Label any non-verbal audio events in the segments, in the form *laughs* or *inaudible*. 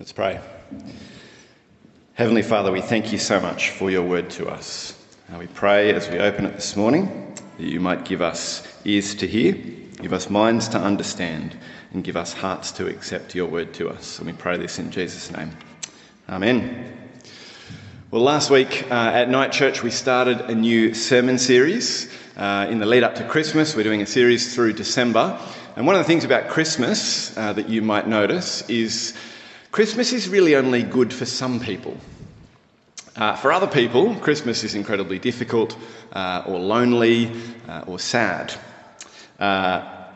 Let's pray. Heavenly Father, we thank you so much for your word to us. We pray as we open it this morning that you might give us ears to hear, give us minds to understand, and give us hearts to accept your word to us. And we pray this in Jesus' name. Amen. Well, last week uh, at Night Church, we started a new sermon series. Uh, in the lead up to Christmas, we're doing a series through December. And one of the things about Christmas uh, that you might notice is Christmas is really only good for some people. Uh, for other people, Christmas is incredibly difficult uh, or lonely uh, or sad. Uh,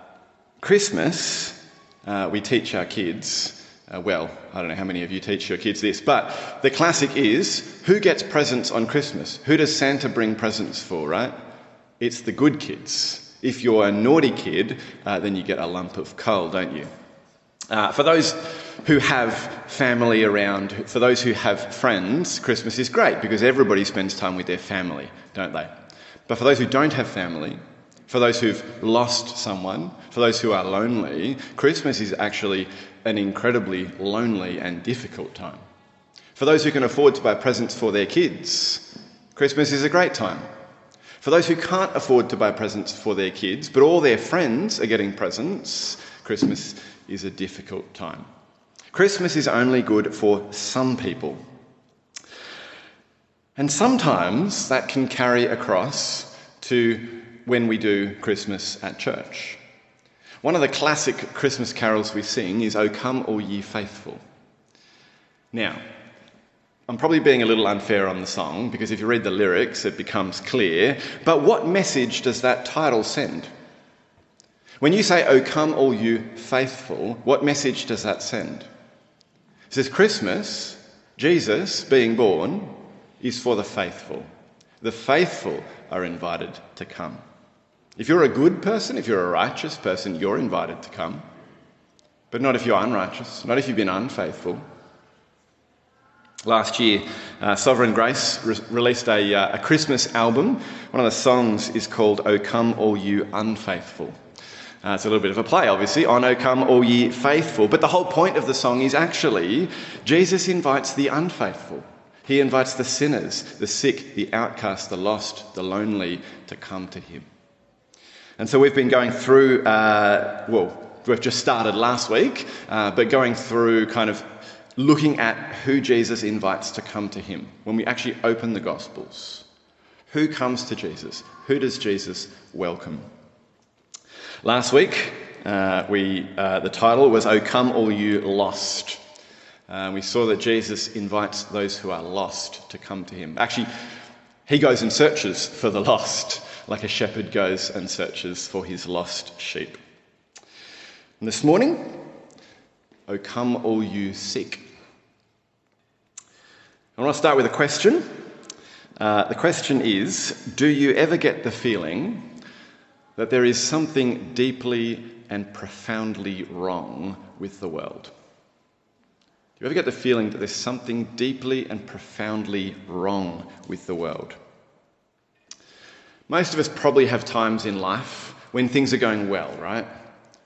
Christmas, uh, we teach our kids, uh, well, I don't know how many of you teach your kids this, but the classic is who gets presents on Christmas? Who does Santa bring presents for, right? It's the good kids. If you're a naughty kid, then you get a lump of coal, don't you? For those who have family around, for those who have friends, Christmas is great because everybody spends time with their family, don't they? But for those who don't have family, for those who've lost someone, for those who are lonely, Christmas is actually an incredibly lonely and difficult time. For those who can afford to buy presents for their kids, Christmas is a great time. For those who can't afford to buy presents for their kids, but all their friends are getting presents, Christmas is a difficult time. Christmas is only good for some people. And sometimes that can carry across to when we do Christmas at church. One of the classic Christmas carols we sing is O Come All Ye Faithful. Now, I'm probably being a little unfair on the song because if you read the lyrics, it becomes clear. But what message does that title send? When you say, O come all you faithful, what message does that send? It says Christmas, Jesus being born, is for the faithful. The faithful are invited to come. If you're a good person, if you're a righteous person, you're invited to come. But not if you're unrighteous, not if you've been unfaithful. Last year, uh, Sovereign Grace re- released a, uh, a Christmas album. One of the songs is called O Come All You Unfaithful. Uh, it's a little bit of a play, obviously, on O come all ye faithful. But the whole point of the song is actually Jesus invites the unfaithful. He invites the sinners, the sick, the outcast, the lost, the lonely to come to him. And so we've been going through, uh, well, we've just started last week, uh, but going through kind of looking at who Jesus invites to come to him when we actually open the Gospels. Who comes to Jesus? Who does Jesus welcome? Last week, uh, we, uh, the title was O Come All You Lost. Uh, we saw that Jesus invites those who are lost to come to him. Actually, he goes and searches for the lost, like a shepherd goes and searches for his lost sheep. And this morning, O come all you sick. I want to start with a question. Uh, the question is Do you ever get the feeling that there is something deeply and profoundly wrong with the world. Do you ever get the feeling that there's something deeply and profoundly wrong with the world? Most of us probably have times in life when things are going well, right?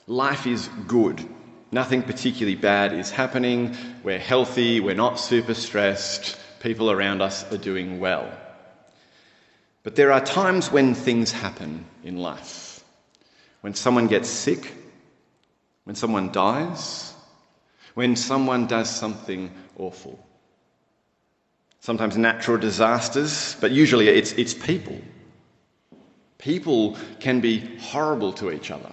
Life is good. Nothing particularly bad is happening. We're healthy. We're not super stressed. People around us are doing well. But there are times when things happen in life. When someone gets sick, when someone dies, when someone does something awful. Sometimes natural disasters, but usually it's, it's people. People can be horrible to each other.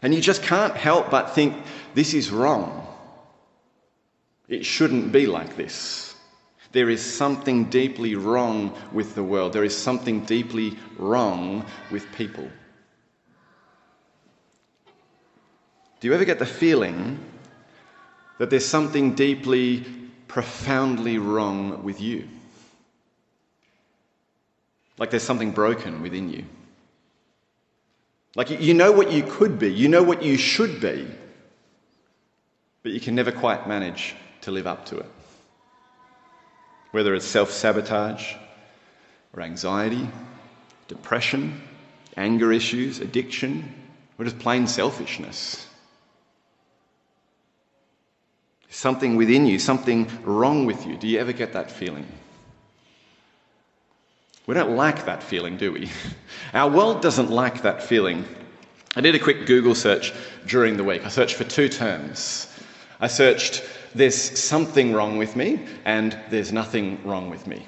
And you just can't help but think this is wrong. It shouldn't be like this. There is something deeply wrong with the world. There is something deeply wrong with people. Do you ever get the feeling that there's something deeply, profoundly wrong with you? Like there's something broken within you. Like you know what you could be, you know what you should be, but you can never quite manage to live up to it whether it's self sabotage or anxiety, depression, anger issues, addiction, or just plain selfishness. something within you, something wrong with you. Do you ever get that feeling? We don't like that feeling, do we? *laughs* Our world doesn't like that feeling. I did a quick Google search during the week. I searched for two terms. I searched, there's something wrong with me, and there's nothing wrong with me.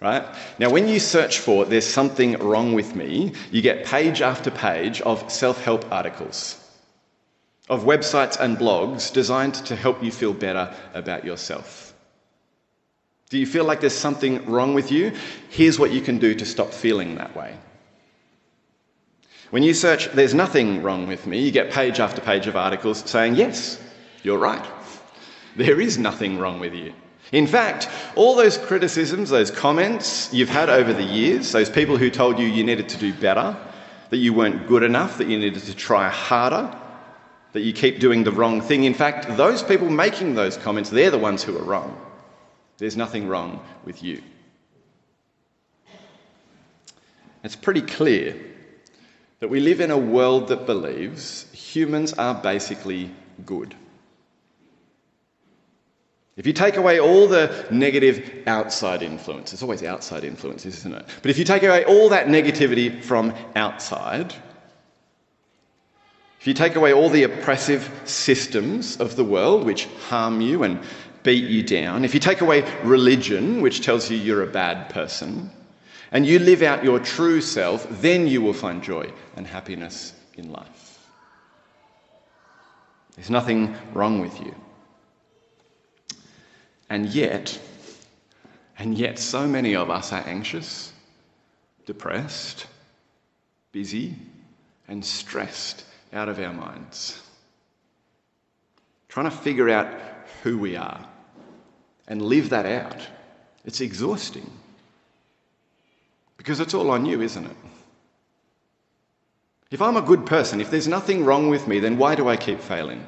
Right? Now, when you search for there's something wrong with me, you get page after page of self help articles, of websites and blogs designed to help you feel better about yourself. Do you feel like there's something wrong with you? Here's what you can do to stop feeling that way. When you search, there's nothing wrong with me, you get page after page of articles saying, yes, you're right. There is nothing wrong with you. In fact, all those criticisms, those comments you've had over the years, those people who told you you needed to do better, that you weren't good enough, that you needed to try harder, that you keep doing the wrong thing, in fact, those people making those comments, they're the ones who are wrong. There's nothing wrong with you. It's pretty clear that we live in a world that believes humans are basically good. If you take away all the negative outside influence, it's always outside influences, isn't it? But if you take away all that negativity from outside, if you take away all the oppressive systems of the world which harm you and beat you down, if you take away religion, which tells you you're a bad person, and you live out your true self, then you will find joy and happiness in life. There's nothing wrong with you. And yet, and yet, so many of us are anxious, depressed, busy, and stressed out of our minds. Trying to figure out who we are and live that out. It's exhausting. Because it's all on you, isn't it? If I'm a good person, if there's nothing wrong with me, then why do I keep failing?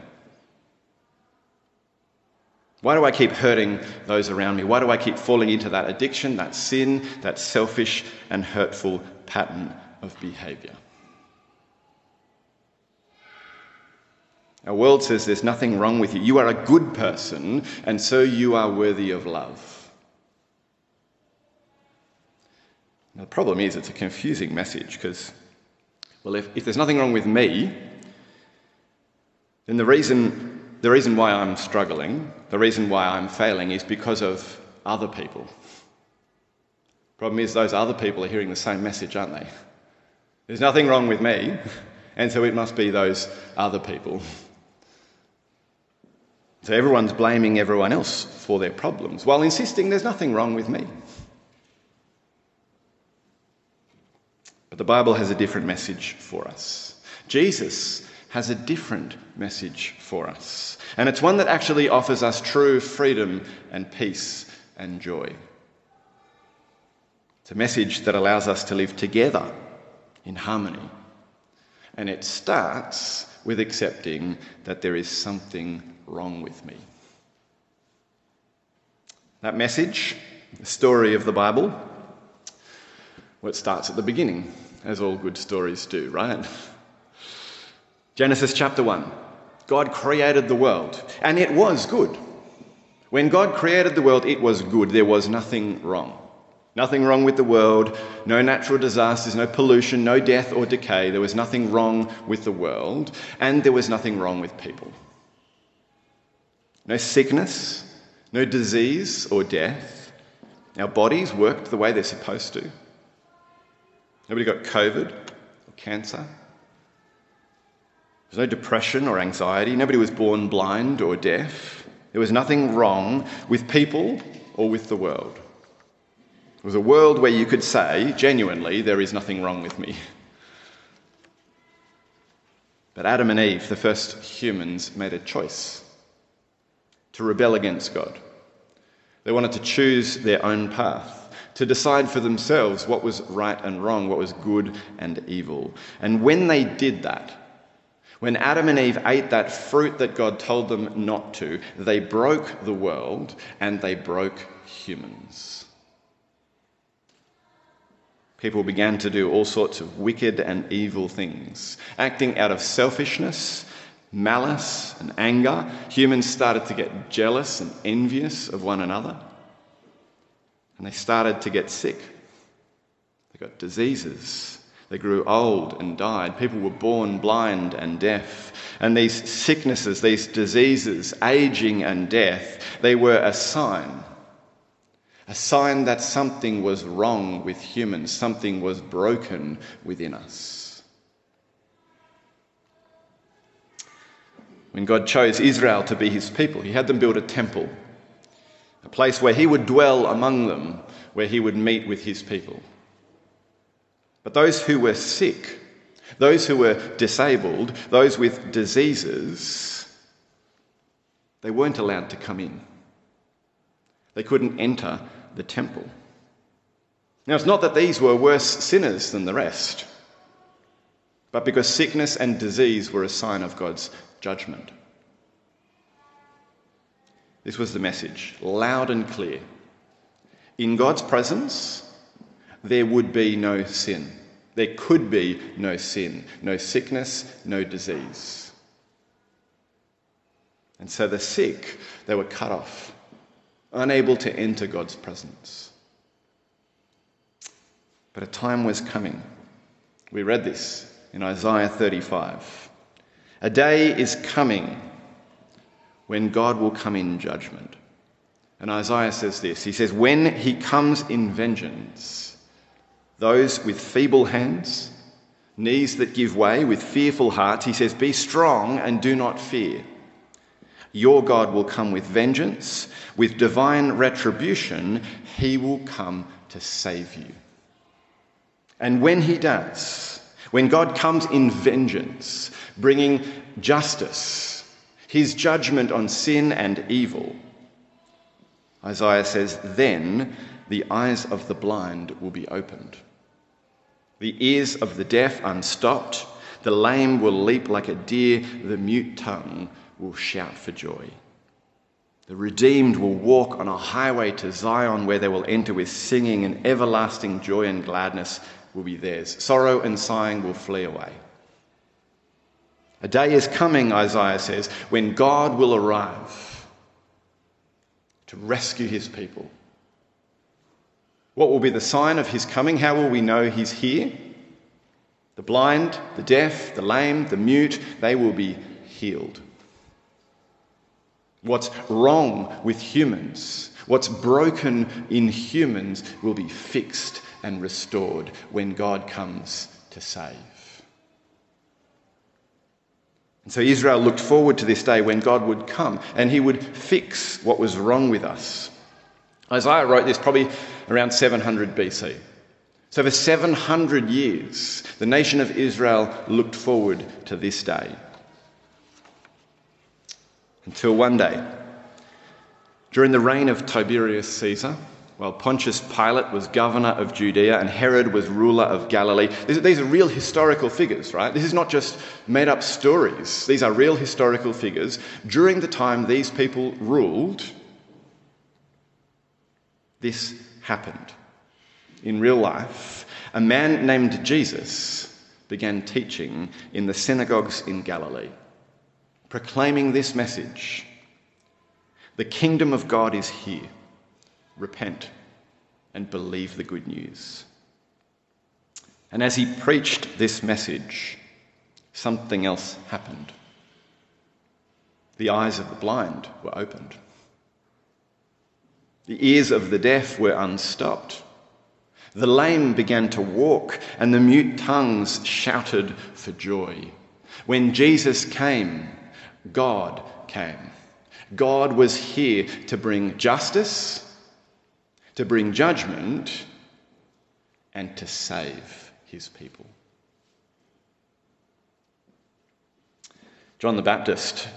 Why do I keep hurting those around me? Why do I keep falling into that addiction, that sin, that selfish and hurtful pattern of behaviour? Our world says there's nothing wrong with you. You are a good person, and so you are worthy of love. Now, the problem is, it's a confusing message because, well, if, if there's nothing wrong with me, then the reason, the reason why I'm struggling, the reason why I'm failing is because of other people. Problem is, those other people are hearing the same message, aren't they? There's nothing wrong with me, *laughs* and so it must be those other people. So everyone's blaming everyone else for their problems while insisting there's nothing wrong with me. But the Bible has a different message for us. Jesus has a different message for us. And it's one that actually offers us true freedom and peace and joy. It's a message that allows us to live together in harmony. And it starts with accepting that there is something wrong with me. That message, the story of the Bible, well, it starts at the beginning, as all good stories do, right? Genesis chapter 1. God created the world, and it was good. When God created the world, it was good. There was nothing wrong. Nothing wrong with the world, no natural disasters, no pollution, no death or decay. There was nothing wrong with the world, and there was nothing wrong with people. No sickness, no disease or death. Our bodies worked the way they're supposed to. Nobody got COVID or cancer. There's no depression or anxiety. Nobody was born blind or deaf. There was nothing wrong with people or with the world. It was a world where you could say, genuinely, there is nothing wrong with me. But Adam and Eve, the first humans, made a choice to rebel against God. They wanted to choose their own path to decide for themselves what was right and wrong, what was good and evil. And when they did that, when Adam and Eve ate that fruit that God told them not to, they broke the world and they broke humans. People began to do all sorts of wicked and evil things, acting out of selfishness malice and anger. Humans started to get jealous and envious of one another. And they started to get sick. They got diseases. They grew old and died. People were born blind and deaf. And these sicknesses, these diseases, aging and death, they were a sign. A sign that something was wrong with humans, something was broken within us. When God chose Israel to be his people, he had them build a temple, a place where he would dwell among them, where he would meet with his people. But those who were sick, those who were disabled, those with diseases, they weren't allowed to come in. They couldn't enter the temple. Now, it's not that these were worse sinners than the rest, but because sickness and disease were a sign of God's judgment. This was the message, loud and clear. In God's presence, there would be no sin. There could be no sin, no sickness, no disease. And so the sick, they were cut off, unable to enter God's presence. But a time was coming. We read this in Isaiah 35. A day is coming when God will come in judgment. And Isaiah says this He says, When he comes in vengeance, those with feeble hands, knees that give way, with fearful hearts, he says, Be strong and do not fear. Your God will come with vengeance, with divine retribution, he will come to save you. And when he does, when God comes in vengeance, bringing justice, his judgment on sin and evil, Isaiah says, then the eyes of the blind will be opened the ears of the deaf unstopped, the lame will leap like a deer, the mute tongue will shout for joy. The redeemed will walk on a highway to Zion where they will enter with singing, and everlasting joy and gladness will be theirs. Sorrow and sighing will flee away. A day is coming, Isaiah says, when God will arrive to rescue his people what will be the sign of his coming? How will we know he's here? The blind, the deaf, the lame, the mute, they will be healed. What's wrong with humans, what's broken in humans, will be fixed and restored when God comes to save. And so Israel looked forward to this day when God would come and he would fix what was wrong with us. Isaiah wrote this probably around 700 BC. So, for 700 years, the nation of Israel looked forward to this day. Until one day, during the reign of Tiberius Caesar, while Pontius Pilate was governor of Judea and Herod was ruler of Galilee. These are real historical figures, right? This is not just made up stories. These are real historical figures. During the time these people ruled, this happened. In real life, a man named Jesus began teaching in the synagogues in Galilee, proclaiming this message The kingdom of God is here. Repent and believe the good news. And as he preached this message, something else happened. The eyes of the blind were opened. The ears of the deaf were unstopped. The lame began to walk, and the mute tongues shouted for joy. When Jesus came, God came. God was here to bring justice, to bring judgment, and to save his people. John the Baptist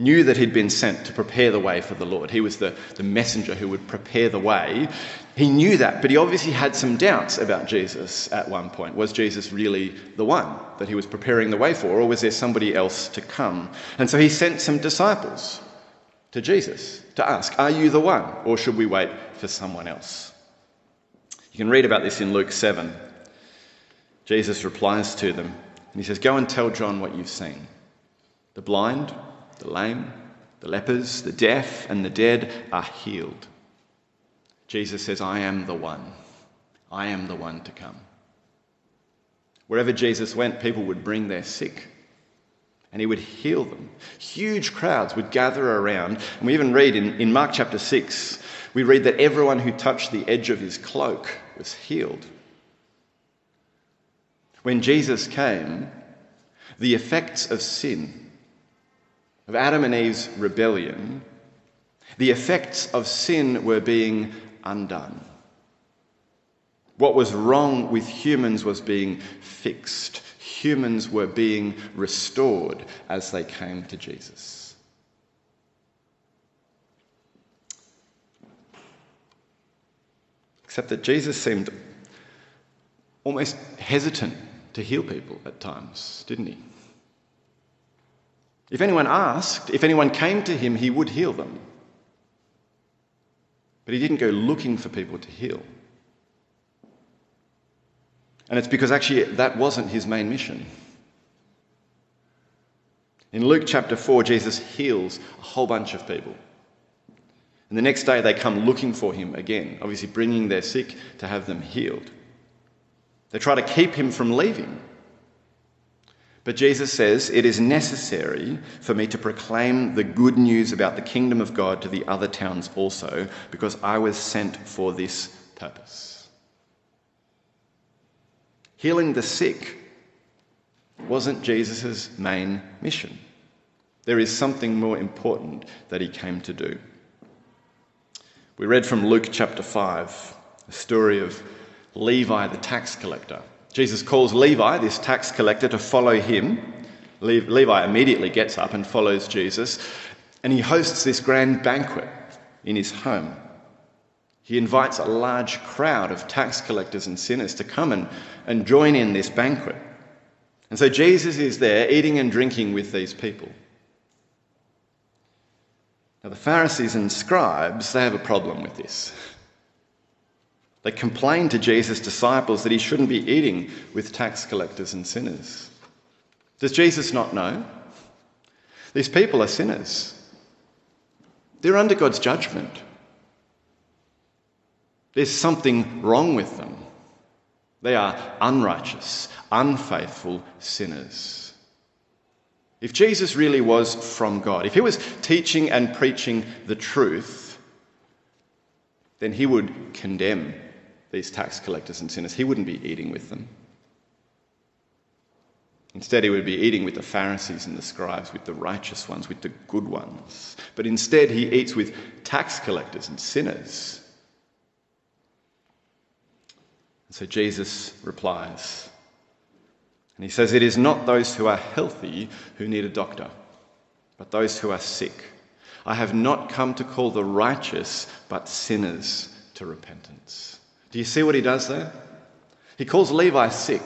knew that he'd been sent to prepare the way for the Lord. He was the, the messenger who would prepare the way. He knew that, but he obviously had some doubts about Jesus at one point. Was Jesus really the one that he was preparing the way for, or was there somebody else to come? And so he sent some disciples to Jesus to ask, Are you the one, or should we wait for someone else? You can read about this in Luke 7. Jesus replies to them, and he says, Go and tell John what you've seen. The blind, the lame, the lepers, the deaf, and the dead are healed. Jesus says, I am the one. I am the one to come. Wherever Jesus went, people would bring their sick and he would heal them. Huge crowds would gather around. And we even read in, in Mark chapter 6, we read that everyone who touched the edge of his cloak was healed. When Jesus came, the effects of sin, of Adam and Eve's rebellion, the effects of sin were being undone. What was wrong with humans was being fixed. Humans were being restored as they came to Jesus. Except that Jesus seemed almost hesitant to heal people at times, didn't he? If anyone asked, if anyone came to him, he would heal them. But he didn't go looking for people to heal. And it's because actually that wasn't his main mission. In Luke chapter 4, Jesus heals a whole bunch of people. And the next day they come looking for him again, obviously bringing their sick to have them healed. They try to keep him from leaving. But Jesus says, It is necessary for me to proclaim the good news about the kingdom of God to the other towns also, because I was sent for this purpose. Healing the sick wasn't Jesus' main mission. There is something more important that he came to do. We read from Luke chapter 5, a story of Levi the tax collector. Jesus calls Levi, this tax collector, to follow him. Levi immediately gets up and follows Jesus, and he hosts this grand banquet in his home. He invites a large crowd of tax collectors and sinners to come and, and join in this banquet. And so Jesus is there eating and drinking with these people. Now, the Pharisees and scribes, they have a problem with this. They complain to Jesus' disciples that he shouldn't be eating with tax collectors and sinners. Does Jesus not know? These people are sinners. They're under God's judgment. There's something wrong with them. They are unrighteous, unfaithful sinners. If Jesus really was from God, if he was teaching and preaching the truth, then he would condemn these tax collectors and sinners. He wouldn't be eating with them. Instead, he would be eating with the Pharisees and the scribes, with the righteous ones, with the good ones. But instead, he eats with tax collectors and sinners. And so Jesus replies. And he says, It is not those who are healthy who need a doctor, but those who are sick. I have not come to call the righteous, but sinners to repentance. Do you see what he does there? He calls Levi sick,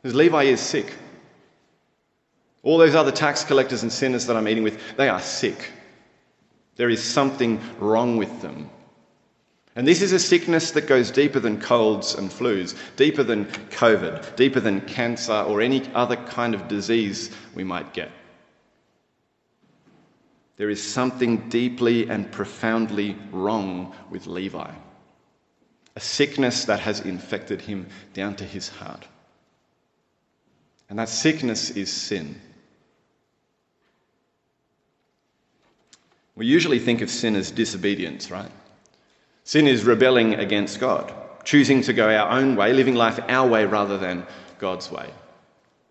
because Levi is sick. All those other tax collectors and sinners that I'm eating with, they are sick. There is something wrong with them. And this is a sickness that goes deeper than colds and flus, deeper than COVID, deeper than cancer or any other kind of disease we might get. There is something deeply and profoundly wrong with Levi, a sickness that has infected him down to his heart. And that sickness is sin. We usually think of sin as disobedience, right? Sin is rebelling against God, choosing to go our own way, living life our way rather than God's way.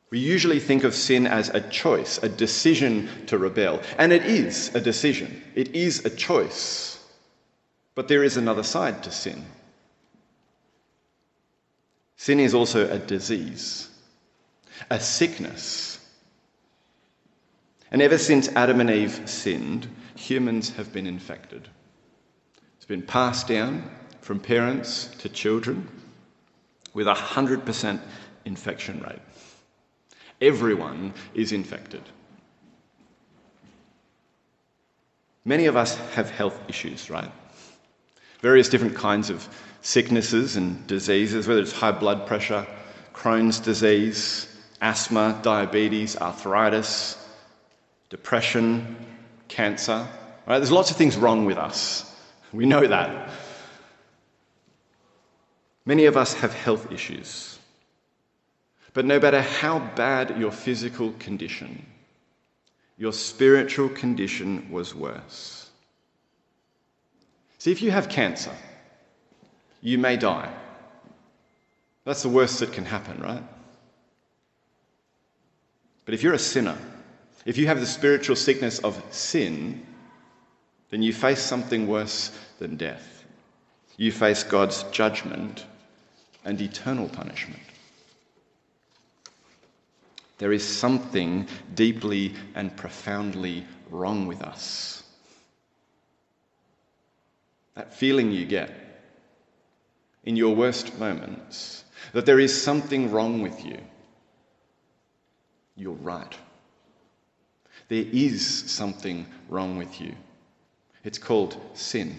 We usually think of sin as a choice, a decision to rebel. And it is a decision, it is a choice. But there is another side to sin. Sin is also a disease, a sickness. And ever since Adam and Eve sinned, humans have been infected It's been passed down from parents to children with a 100% infection rate. Everyone is infected. Many of us have health issues, right? Various different kinds of sicknesses and diseases, whether it's high blood pressure, Crohn's disease, asthma, diabetes, arthritis, depression, cancer. Right? There's lots of things wrong with us. We know that. Many of us have health issues. But no matter how bad your physical condition, your spiritual condition was worse. See, if you have cancer, you may die. That's the worst that can happen, right? But if you're a sinner, if you have the spiritual sickness of sin, then you face something worse than death. You face God's judgment and eternal punishment. There is something deeply and profoundly wrong with us. That feeling you get in your worst moments that there is something wrong with you. You're right. There is something wrong with you. It's called sin.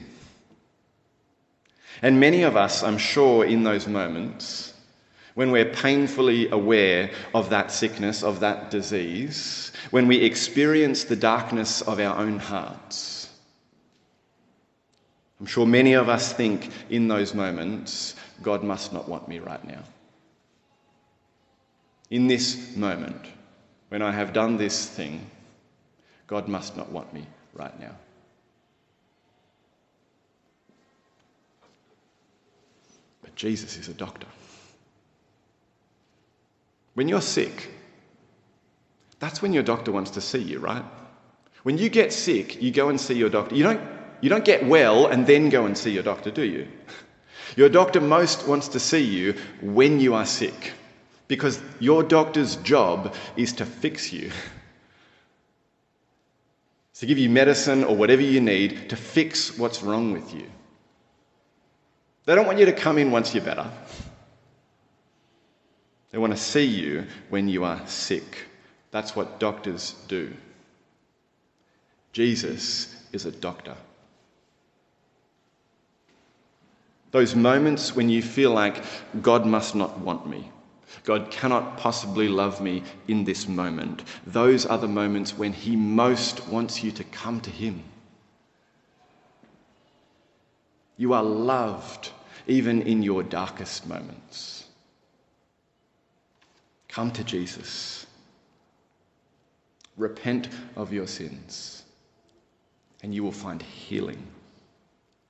And many of us, I'm sure, in those moments, when we're painfully aware of that sickness, of that disease, when we experience the darkness of our own hearts, I'm sure many of us think in those moments, God must not want me right now. In this moment, when I have done this thing, God must not want me right now. But Jesus is a doctor. When you're sick, that's when your doctor wants to see you, right? When you get sick, you go and see your doctor. You don't, you don't get well and then go and see your doctor, do you? Your doctor most wants to see you when you are sick because your doctor's job is to fix you. to give you medicine or whatever you need to fix what's wrong with you. They don't want you to come in once you're better. They want to see you when you are sick. That's what doctors do. Jesus is a doctor. Those moments when you feel like God must not want me, God cannot possibly love me in this moment, those are the moments when He most wants you to come to Him. You are loved even in your darkest moments. Come to Jesus. Repent of your sins, and you will find healing,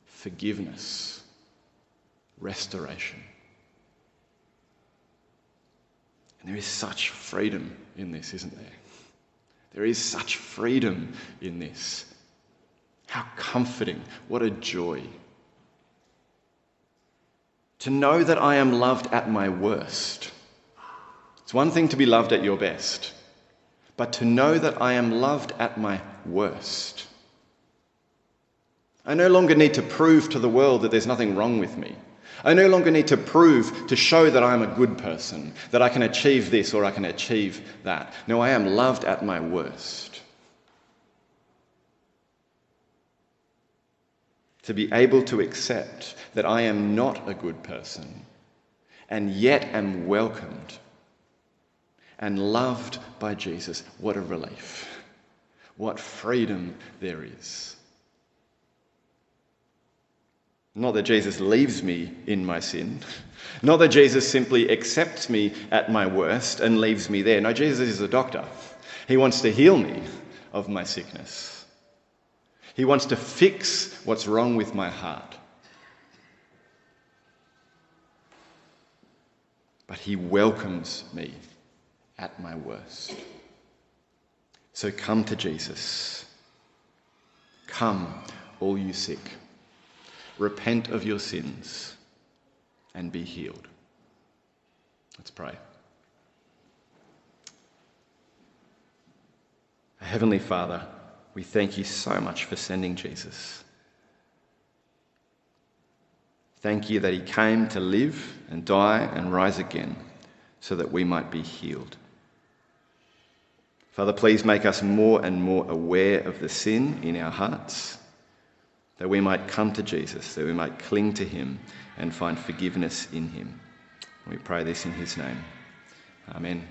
forgiveness, restoration. And there is such freedom in this, isn't there? There is such freedom in this. How comforting. What a joy. To know that I am loved at my worst. It's one thing to be loved at your best, but to know that I am loved at my worst. I no longer need to prove to the world that there's nothing wrong with me. I no longer need to prove to show that I'm a good person, that I can achieve this or I can achieve that. No, I am loved at my worst. To be able to accept that I am not a good person and yet am welcomed and loved by Jesus. What a relief. What freedom there is. Not that Jesus leaves me in my sin. Not that Jesus simply accepts me at my worst and leaves me there. No, Jesus is a doctor. He wants to heal me of my sickness. He wants to fix what's wrong with my heart. But He welcomes me at my worst. So come to Jesus. Come, all you sick repent of your sins, and be healed. Let's pray. Heavenly Father, we thank you so much for sending Jesus. Thank you that he came to live and die and rise again so that we might be healed. Father, please make us more and more aware of the sin in our hearts that we might come to Jesus, that we might cling to him and find forgiveness in him. We pray this in his name. Amen.